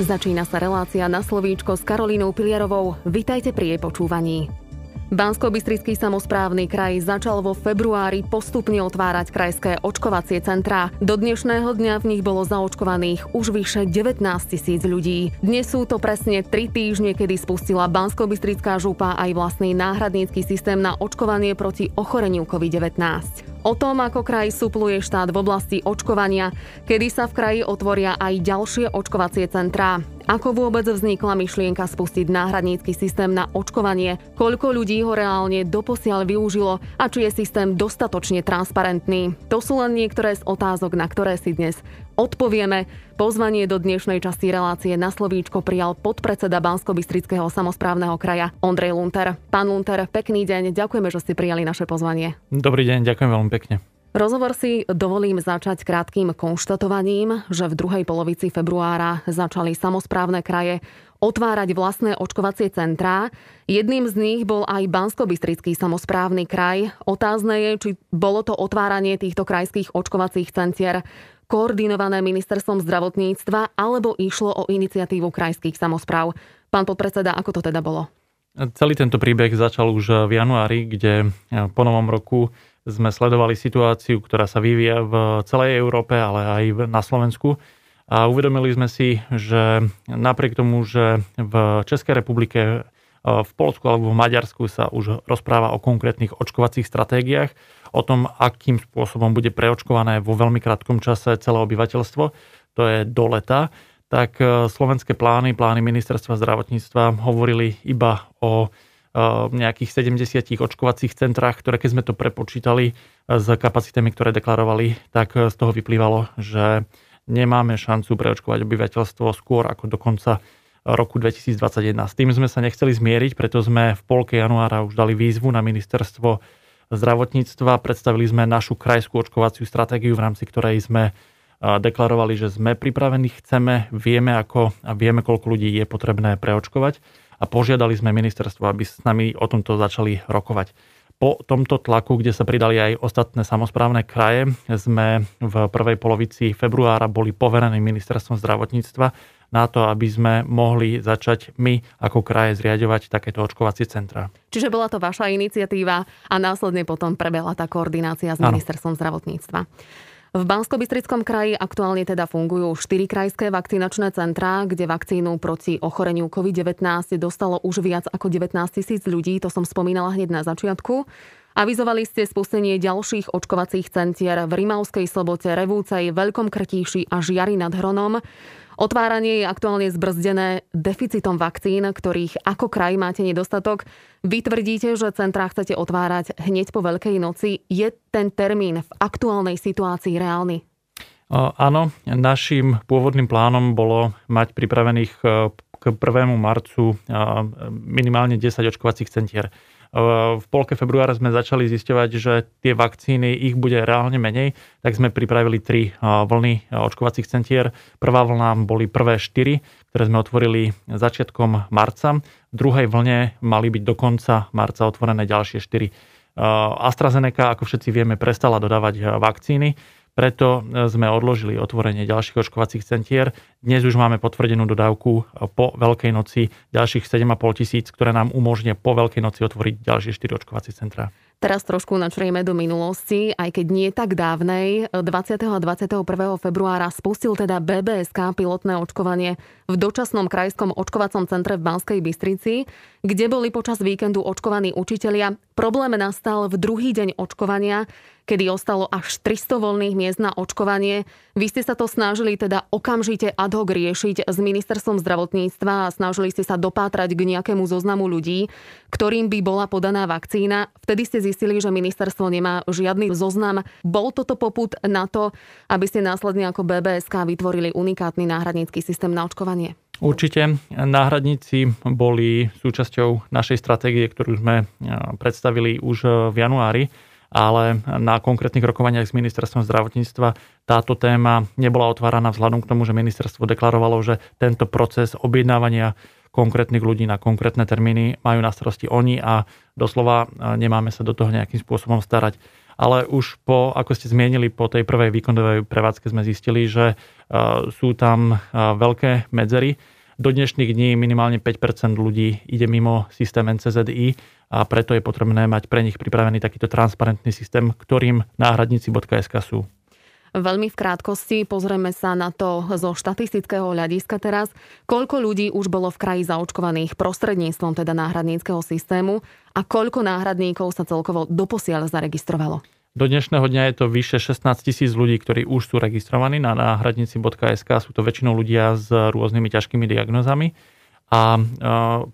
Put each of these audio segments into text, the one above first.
Začína sa relácia na slovíčko s Karolínou Pilierovou. Vitajte pri jej počúvaní. Bansko-Bystrický samozprávny kraj začal vo februári postupne otvárať krajské očkovacie centrá. Do dnešného dňa v nich bolo zaočkovaných už vyše 19 tisíc ľudí. Dnes sú to presne 3 týždne, kedy spustila Bansko-Bystrická župa aj vlastný náhradnícky systém na očkovanie proti ochoreniu COVID-19. O tom, ako kraj supluje štát v oblasti očkovania, kedy sa v kraji otvoria aj ďalšie očkovacie centrá. Ako vôbec vznikla myšlienka spustiť náhradnícky systém na očkovanie? Koľko ľudí ho reálne doposiaľ využilo a či je systém dostatočne transparentný? To sú len niektoré z otázok, na ktoré si dnes odpovieme. Pozvanie do dnešnej časti relácie na slovíčko prijal podpredseda Bansko-Bystrického samozprávneho kraja Ondrej Lunter. Pán Lunter, pekný deň, ďakujeme, že ste prijali naše pozvanie. Dobrý deň, ďakujem veľmi pekne. Rozhovor si dovolím začať krátkým konštatovaním, že v druhej polovici februára začali samozprávne kraje otvárať vlastné očkovacie centrá. Jedným z nich bol aj bansko samozprávny kraj. Otázne je, či bolo to otváranie týchto krajských očkovacích centier koordinované ministerstvom zdravotníctva alebo išlo o iniciatívu krajských samozpráv. Pán podpredseda, ako to teda bolo? Celý tento príbeh začal už v januári, kde po novom roku sme sledovali situáciu, ktorá sa vyvíja v celej Európe, ale aj na Slovensku. A uvedomili sme si, že napriek tomu, že v Českej republike, e, v Polsku alebo v Maďarsku sa už rozpráva o konkrétnych očkovacích stratégiách, o tom, akým spôsobom bude preočkované vo veľmi krátkom čase celé obyvateľstvo, to je do leta, tak e, slovenské plány, plány ministerstva zdravotníctva hovorili iba o nejakých 70 očkovacích centrách, ktoré keď sme to prepočítali s kapacitami, ktoré deklarovali, tak z toho vyplývalo, že nemáme šancu preočkovať obyvateľstvo skôr ako do konca roku 2021. S tým sme sa nechceli zmieriť, preto sme v polke januára už dali výzvu na ministerstvo zdravotníctva, predstavili sme našu krajskú očkovaciu stratégiu, v rámci ktorej sme deklarovali, že sme pripravení, chceme, vieme ako a vieme, koľko ľudí je potrebné preočkovať a požiadali sme ministerstvo, aby s nami o tomto začali rokovať. Po tomto tlaku, kde sa pridali aj ostatné samozprávne kraje, sme v prvej polovici februára boli poverení ministerstvom zdravotníctva na to, aby sme mohli začať my ako kraje zriadovať takéto očkovacie centra. Čiže bola to vaša iniciatíva a následne potom prebehla tá koordinácia s ministerstvom ano. zdravotníctva. V bansko kraji aktuálne teda fungujú 4 krajské vakcinačné centrá, kde vakcínu proti ochoreniu COVID-19 dostalo už viac ako 19 tisíc ľudí, to som spomínala hneď na začiatku. Avizovali ste spustenie ďalších očkovacích centier v Rimavskej Slobote, Revúcej, Veľkom Krtíši a Žiari nad Hronom. Otváranie je aktuálne zbrzdené deficitom vakcín, ktorých ako kraj máte nedostatok. Vy tvrdíte, že centrá chcete otvárať hneď po Veľkej noci. Je ten termín v aktuálnej situácii reálny? Áno, našim pôvodným plánom bolo mať pripravených e, k 1. marcu minimálne 10 očkovacích centier. V polke februára sme začali zisťovať, že tie vakcíny, ich bude reálne menej, tak sme pripravili tri vlny očkovacích centier. Prvá vlna boli prvé štyri, ktoré sme otvorili začiatkom marca. V druhej vlne mali byť do konca marca otvorené ďalšie štyri. AstraZeneca, ako všetci vieme, prestala dodávať vakcíny preto e, sme odložili otvorenie ďalších očkovacích centier. Dnes už máme potvrdenú dodávku e, po Veľkej noci ďalších 7,5 tisíc, ktoré nám umožnia po Veľkej noci otvoriť ďalšie 4 očkovacie centrá. Teraz trošku načrieme do minulosti, aj keď nie tak dávnej. 20. a 21. februára spustil teda BBSK pilotné očkovanie v dočasnom krajskom očkovacom centre v Banskej Bystrici, kde boli počas víkendu očkovaní učitelia. Problém nastal v druhý deň očkovania, kedy ostalo až 300 voľných miest na očkovanie. Vy ste sa to snažili teda okamžite ad hoc riešiť s ministerstvom zdravotníctva a snažili ste sa dopátrať k nejakému zoznamu ľudí, ktorým by bola podaná vakcína. Vtedy ste zistili, že ministerstvo nemá žiadny zoznam. Bol toto poput na to, aby ste následne ako BBSK vytvorili unikátny náhradnícky systém na očkovanie? Určite náhradníci boli súčasťou našej stratégie, ktorú sme predstavili už v januári ale na konkrétnych rokovaniach s ministerstvom zdravotníctva táto téma nebola otváraná vzhľadom k tomu, že ministerstvo deklarovalo, že tento proces objednávania konkrétnych ľudí na konkrétne termíny majú na starosti oni a doslova nemáme sa do toho nejakým spôsobom starať. ale už po, ako ste zmienili, po tej prvej výkonovej prevádzke sme zistili, že sú tam veľké medzery. Do dnešných dní minimálne 5% ľudí ide mimo systém NCZI a preto je potrebné mať pre nich pripravený takýto transparentný systém, ktorým náhradníci.sk sú. Veľmi v krátkosti pozrieme sa na to zo štatistického hľadiska teraz, koľko ľudí už bolo v kraji zaočkovaných prostredníctvom teda náhradníckého systému a koľko náhradníkov sa celkovo doposiaľ zaregistrovalo. Do dnešného dňa je to vyše 16 tisíc ľudí, ktorí už sú registrovaní na náhradníci.sk. Sú to väčšinou ľudia s rôznymi ťažkými diagnozami a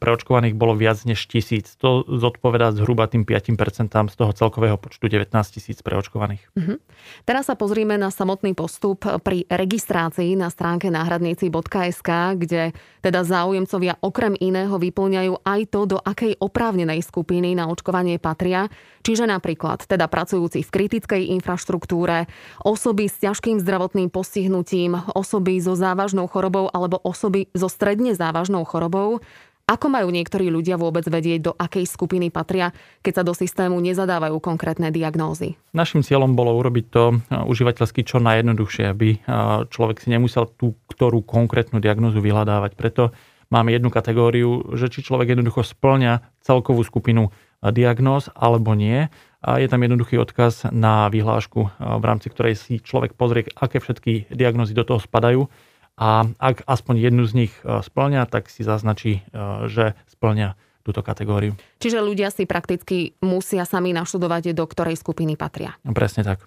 preočkovaných bolo viac než tisíc. To zodpovedá zhruba tým 5% z toho celkového počtu 19 tisíc preočkovaných. Uh-huh. Teraz sa pozrieme na samotný postup pri registrácii na stránke náhradníci.sk, kde teda záujemcovia okrem iného vyplňajú aj to, do akej oprávnenej skupiny na očkovanie patria, čiže napríklad teda pracujúci v kritickej infraštruktúre, osoby s ťažkým zdravotným postihnutím, osoby so závažnou chorobou alebo osoby so stredne závažnou chorobou chorobou. Ako majú niektorí ľudia vôbec vedieť, do akej skupiny patria, keď sa do systému nezadávajú konkrétne diagnózy? Našim cieľom bolo urobiť to uh, užívateľsky čo najjednoduchšie, aby uh, človek si nemusel tú ktorú konkrétnu diagnózu vyhľadávať. Preto máme jednu kategóriu, že či človek jednoducho splňa celkovú skupinu uh, diagnóz alebo nie. A je tam jednoduchý odkaz na vyhlášku, v rámci ktorej si človek pozrie, aké všetky diagnózy do toho spadajú a ak aspoň jednu z nich e, splňa, tak si zaznačí, e, že splňa túto kategóriu. Čiže ľudia si prakticky musia sami naštudovať, do ktorej skupiny patria. No, presne tak.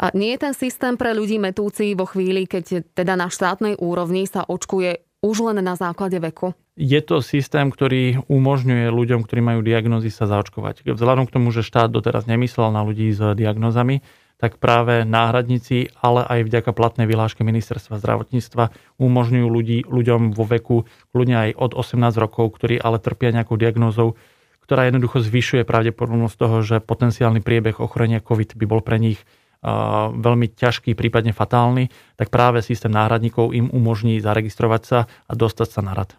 A nie je ten systém pre ľudí metúci vo chvíli, keď teda na štátnej úrovni sa očkuje už len na základe veku? Je to systém, ktorý umožňuje ľuďom, ktorí majú diagnózy, sa zaočkovať. Vzhľadom k tomu, že štát doteraz nemyslel na ľudí s diagnózami, tak práve náhradníci, ale aj vďaka platnej vyhláške ministerstva zdravotníctva umožňujú ľudí, ľuďom vo veku kľudne aj od 18 rokov, ktorí ale trpia nejakou diagnózou, ktorá jednoducho zvyšuje pravdepodobnosť toho, že potenciálny priebeh ochorenia COVID by bol pre nich veľmi ťažký, prípadne fatálny, tak práve systém náhradníkov im umožní zaregistrovať sa a dostať sa na rad.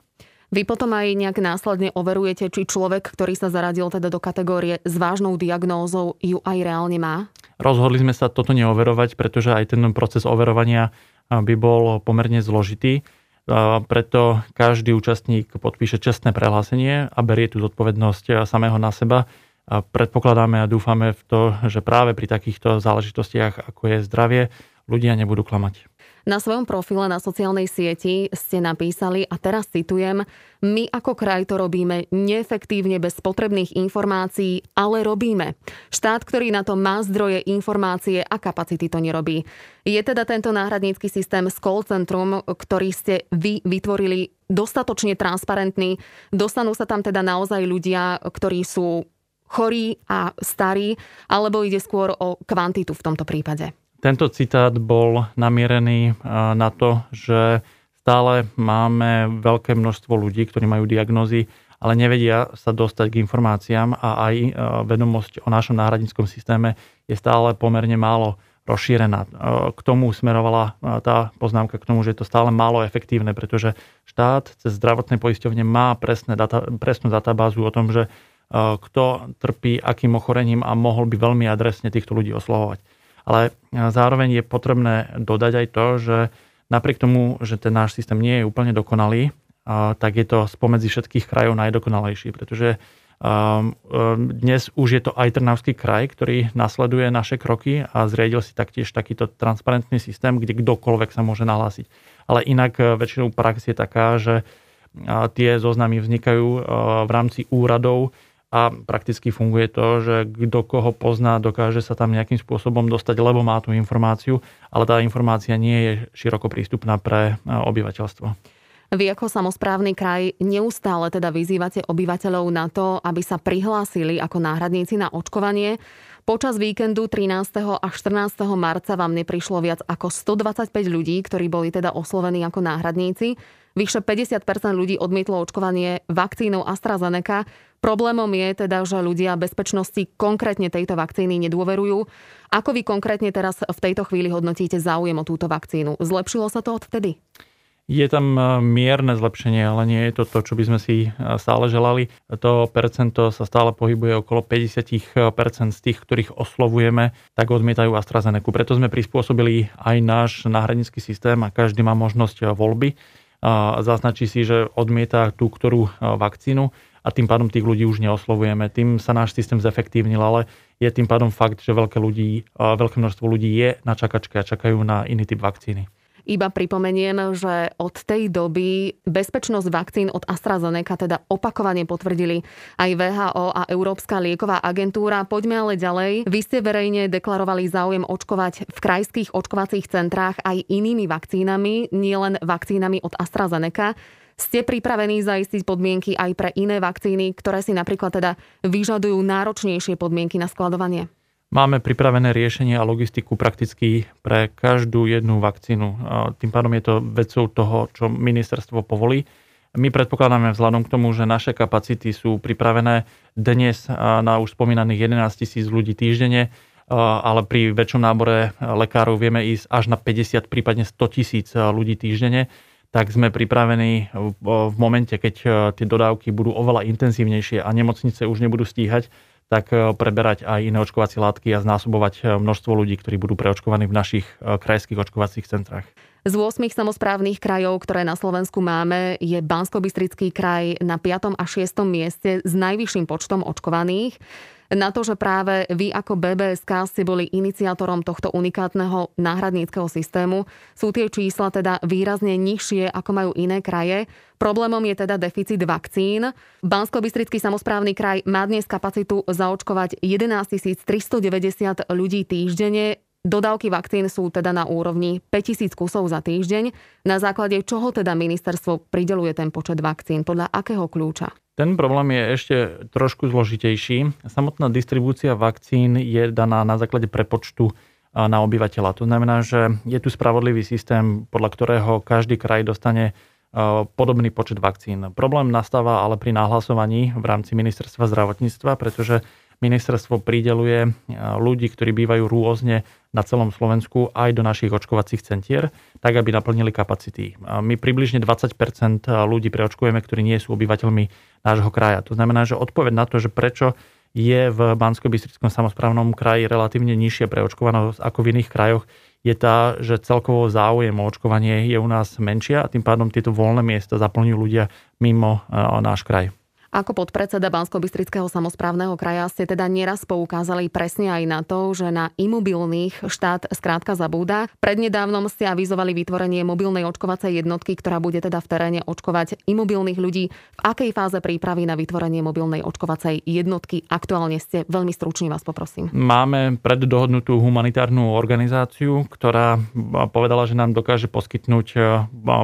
Vy potom aj nejak následne overujete, či človek, ktorý sa zaradil teda do kategórie s vážnou diagnózou, ju aj reálne má? Rozhodli sme sa toto neoverovať, pretože aj ten proces overovania by bol pomerne zložitý. Preto každý účastník podpíše čestné prehlásenie a berie tú zodpovednosť samého na seba. A predpokladáme a dúfame v to, že práve pri takýchto záležitostiach, ako je zdravie, ľudia nebudú klamať. Na svojom profile na sociálnej sieti ste napísali, a teraz citujem, my ako kraj to robíme neefektívne bez potrebných informácií, ale robíme. Štát, ktorý na to má zdroje, informácie a kapacity to nerobí. Je teda tento náhradnícky systém s call centrum, ktorý ste vy vytvorili dostatočne transparentný. Dostanú sa tam teda naozaj ľudia, ktorí sú chorí a starí, alebo ide skôr o kvantitu v tomto prípade? Tento citát bol namierený na to, že stále máme veľké množstvo ľudí, ktorí majú diagnózy, ale nevedia sa dostať k informáciám a aj vedomosť o našom náhradníckom systéme je stále pomerne málo rozšírená. K tomu smerovala tá poznámka k tomu, že je to stále málo efektívne, pretože štát cez zdravotné poisťovne má presné data, presnú databázu o tom, že kto trpí akým ochorením a mohol by veľmi adresne týchto ľudí oslovovať. Ale zároveň je potrebné dodať aj to, že napriek tomu, že ten náš systém nie je úplne dokonalý, tak je to spomedzi všetkých krajov najdokonalejší, pretože dnes už je to aj Trnavský kraj, ktorý nasleduje naše kroky a zriedil si taktiež takýto transparentný systém, kde kdokoľvek sa môže nahlásiť. Ale inak e, väčšinou prax je taká, že tie zoznamy vznikajú v rámci úradov, a prakticky funguje to, že kto koho pozná, dokáže sa tam nejakým spôsobom dostať, lebo má tú informáciu, ale tá informácia nie je široko prístupná pre e, obyvateľstvo. Vy ako samozprávny kraj neustále teda vyzývate obyvateľov na to, aby sa prihlásili ako náhradníci na očkovanie. Počas víkendu 13. a 14. marca vám neprišlo viac ako 125 ľudí, ktorí boli teda oslovení ako náhradníci. Vyše 50% ľudí odmietlo očkovanie vakcínou AstraZeneca. Problémom je teda, že ľudia bezpečnosti konkrétne tejto vakcíny nedôverujú. Ako vy konkrétne teraz v tejto chvíli hodnotíte záujem o túto vakcínu? Zlepšilo sa to odvtedy? Je tam e, mierne zlepšenie, ale nie je to to, čo by sme si e, stále želali. To percento sa stále pohybuje okolo 50% z tých, ktorých oslovujeme, tak odmietajú AstraZeneca. Preto sme prispôsobili aj náš náhradnícky systém a každý má možnosť e, voľby. Zaznačí si, že odmieta tú ktorú vakcínu a tým pádom tých ľudí už neoslovujeme. Tým sa náš systém zefektívnil, ale je tým pádom fakt, že veľké, ľudí, veľké množstvo ľudí je na čakačke a čakajú na iný typ vakcíny. Iba pripomeniem, že od tej doby bezpečnosť vakcín od AstraZeneca teda opakovane potvrdili aj VHO a Európska lieková agentúra. Poďme ale ďalej. Vy ste verejne deklarovali záujem očkovať v krajských očkovacích centrách aj inými vakcínami, nielen vakcínami od AstraZeneca. Ste pripravení zaistiť podmienky aj pre iné vakcíny, ktoré si napríklad teda vyžadujú náročnejšie podmienky na skladovanie? Máme pripravené riešenie a logistiku prakticky pre každú jednu vakcínu. Tým pádom je to vecou toho, čo ministerstvo povolí. My predpokladáme vzhľadom k tomu, že naše kapacity sú pripravené dnes na už spomínaných 11 tisíc ľudí týždenne, ale pri väčšom nábore lekárov vieme ísť až na 50, prípadne 100 tisíc ľudí týždenne tak sme pripravení v momente, keď tie dodávky budú oveľa intenzívnejšie a nemocnice už nebudú stíhať, tak e, preberať aj iné očkovacie látky a znásobovať e, množstvo ľudí, ktorí budú preočkovaní v našich e, krajských očkovacích centrách. Z 8 samozprávnych krajov, ktoré na Slovensku máme, je bansko kraj na 5. a 6. mieste s najvyšším počtom očkovaných na to, že práve vy ako BBSK ste boli iniciátorom tohto unikátneho náhradníckého systému. Sú tie čísla teda výrazne nižšie, ako majú iné kraje. Problémom je teda deficit vakcín. bansko samozprávny kraj má dnes kapacitu zaočkovať 11 390 ľudí týždenne. Dodávky vakcín sú teda na úrovni 5000 kusov za týždeň. Na základe čoho teda ministerstvo prideluje ten počet vakcín? Podľa akého kľúča? Ten problém je ešte trošku zložitejší. Samotná distribúcia vakcín je daná na základe prepočtu na obyvateľa. To znamená, že je tu spravodlivý systém, podľa ktorého každý kraj dostane podobný počet vakcín. Problém nastáva ale pri nahlasovaní v rámci ministerstva zdravotníctva, pretože ministerstvo prideluje ľudí, ktorí bývajú rôzne na celom Slovensku aj do našich očkovacích centier, tak aby naplnili kapacity. My približne 20 ľudí preočkujeme, ktorí nie sú obyvateľmi nášho kraja. To znamená, že odpoveď na to, že prečo je v bansko bystrickom samozprávnom kraji relatívne nižšia preočkovanosť ako v iných krajoch, je tá, že celkovo záujem o očkovanie je u nás menšia a tým pádom tieto voľné miesta zaplňujú ľudia mimo náš kraj. Ako podpredseda Bansko-Bystrického samozprávneho kraja ste teda nieraz poukázali presne aj na to, že na imobilných štát skrátka zabúda. Prednedávnom ste avizovali vytvorenie mobilnej očkovacej jednotky, ktorá bude teda v teréne očkovať imobilných ľudí. V akej fáze prípravy na vytvorenie mobilnej očkovacej jednotky aktuálne ste? Veľmi stručne vás poprosím. Máme preddohodnutú humanitárnu organizáciu, ktorá povedala, že nám dokáže poskytnúť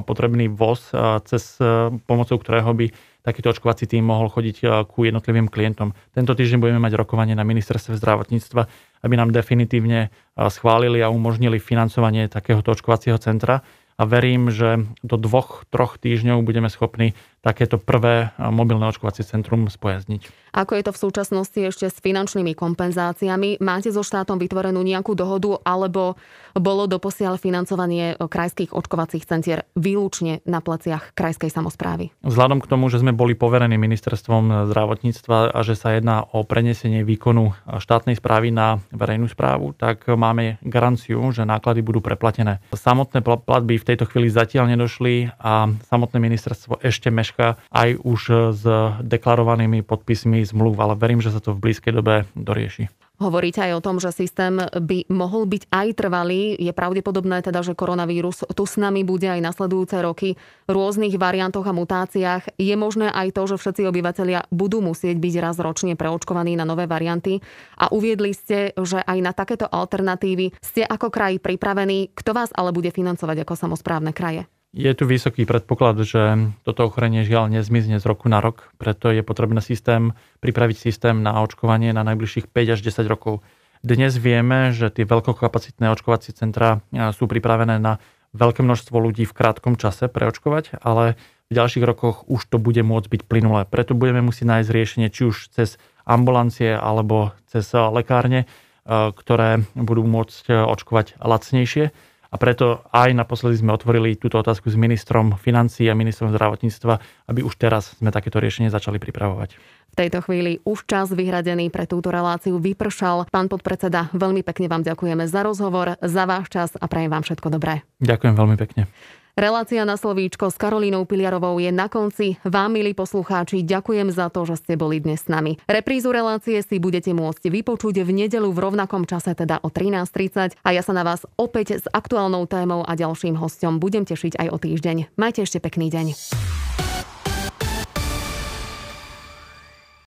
potrebný voz, cez pomocou ktorého by takýto očkovací tým mohol chodiť eh, ku jednotlivým klientom. Tento týždeň budeme mať rokovanie na ministerstve zdravotníctva, aby nám definitívne eh, schválili a umožnili financovanie takéhoto očkovacieho centra a verím, že do dvoch, troch týždňov budeme schopní takéto prvé mobilné očkovacie centrum spojazniť. Ako je to v súčasnosti ešte s finančnými kompenzáciami? Máte so štátom vytvorenú nejakú dohodu alebo bolo doposiaľ financovanie krajských očkovacích centier výlučne na pleciach krajskej samozprávy? Vzhľadom k tomu, že sme boli poverení ministerstvom zdravotníctva a že sa jedná o prenesenie výkonu štátnej správy na verejnú správu, tak máme garanciu, že náklady budú preplatené. Samotné platby v tejto chvíli zatiaľ nedošli a samotné ministerstvo ešte meška aj už s deklarovanými podpismi zmluv, ale verím, že sa to v blízkej dobe dorieši. Hovoríte aj o tom, že systém by mohol byť aj trvalý. Je pravdepodobné teda, že koronavírus tu s nami bude aj nasledujúce roky v rôznych variantoch a mutáciách. Je možné aj to, že všetci obyvateľia budú musieť byť raz ročne preočkovaní na nové varianty. A uviedli ste, že aj na takéto alternatívy ste ako kraj pripravení. Kto vás ale bude financovať ako samozprávne kraje? Je tu vysoký predpoklad, že toto ochorenie žiaľ nezmizne z roku na rok, preto je potrebné systém, pripraviť systém na očkovanie na najbližších 5 až 10 rokov. Dnes vieme, že tie veľkokapacitné očkovacie centra sú pripravené na veľké množstvo ľudí v krátkom čase preočkovať, ale v ďalších rokoch už to bude môcť byť plynulé. Preto budeme musieť nájsť riešenie či už cez ambulancie alebo cez lekárne, ktoré budú môcť očkovať lacnejšie a preto aj naposledy sme otvorili túto otázku s ministrom financí a ministrom zdravotníctva, aby už teraz sme takéto riešenie začali pripravovať. V tejto chvíli už čas vyhradený pre túto reláciu vypršal. Pán podpredseda, veľmi pekne vám ďakujeme za rozhovor, za váš čas a prajem vám všetko dobré. Ďakujem veľmi pekne. Relácia na slovíčko s Karolínou Piliarovou je na konci. Vám, milí poslucháči, ďakujem za to, že ste boli dnes s nami. Reprízu relácie si budete môcť vypočuť v nedelu v rovnakom čase, teda o 13.30 a ja sa na vás opäť s aktuálnou témou a ďalším hostom budem tešiť aj o týždeň. Majte ešte pekný deň.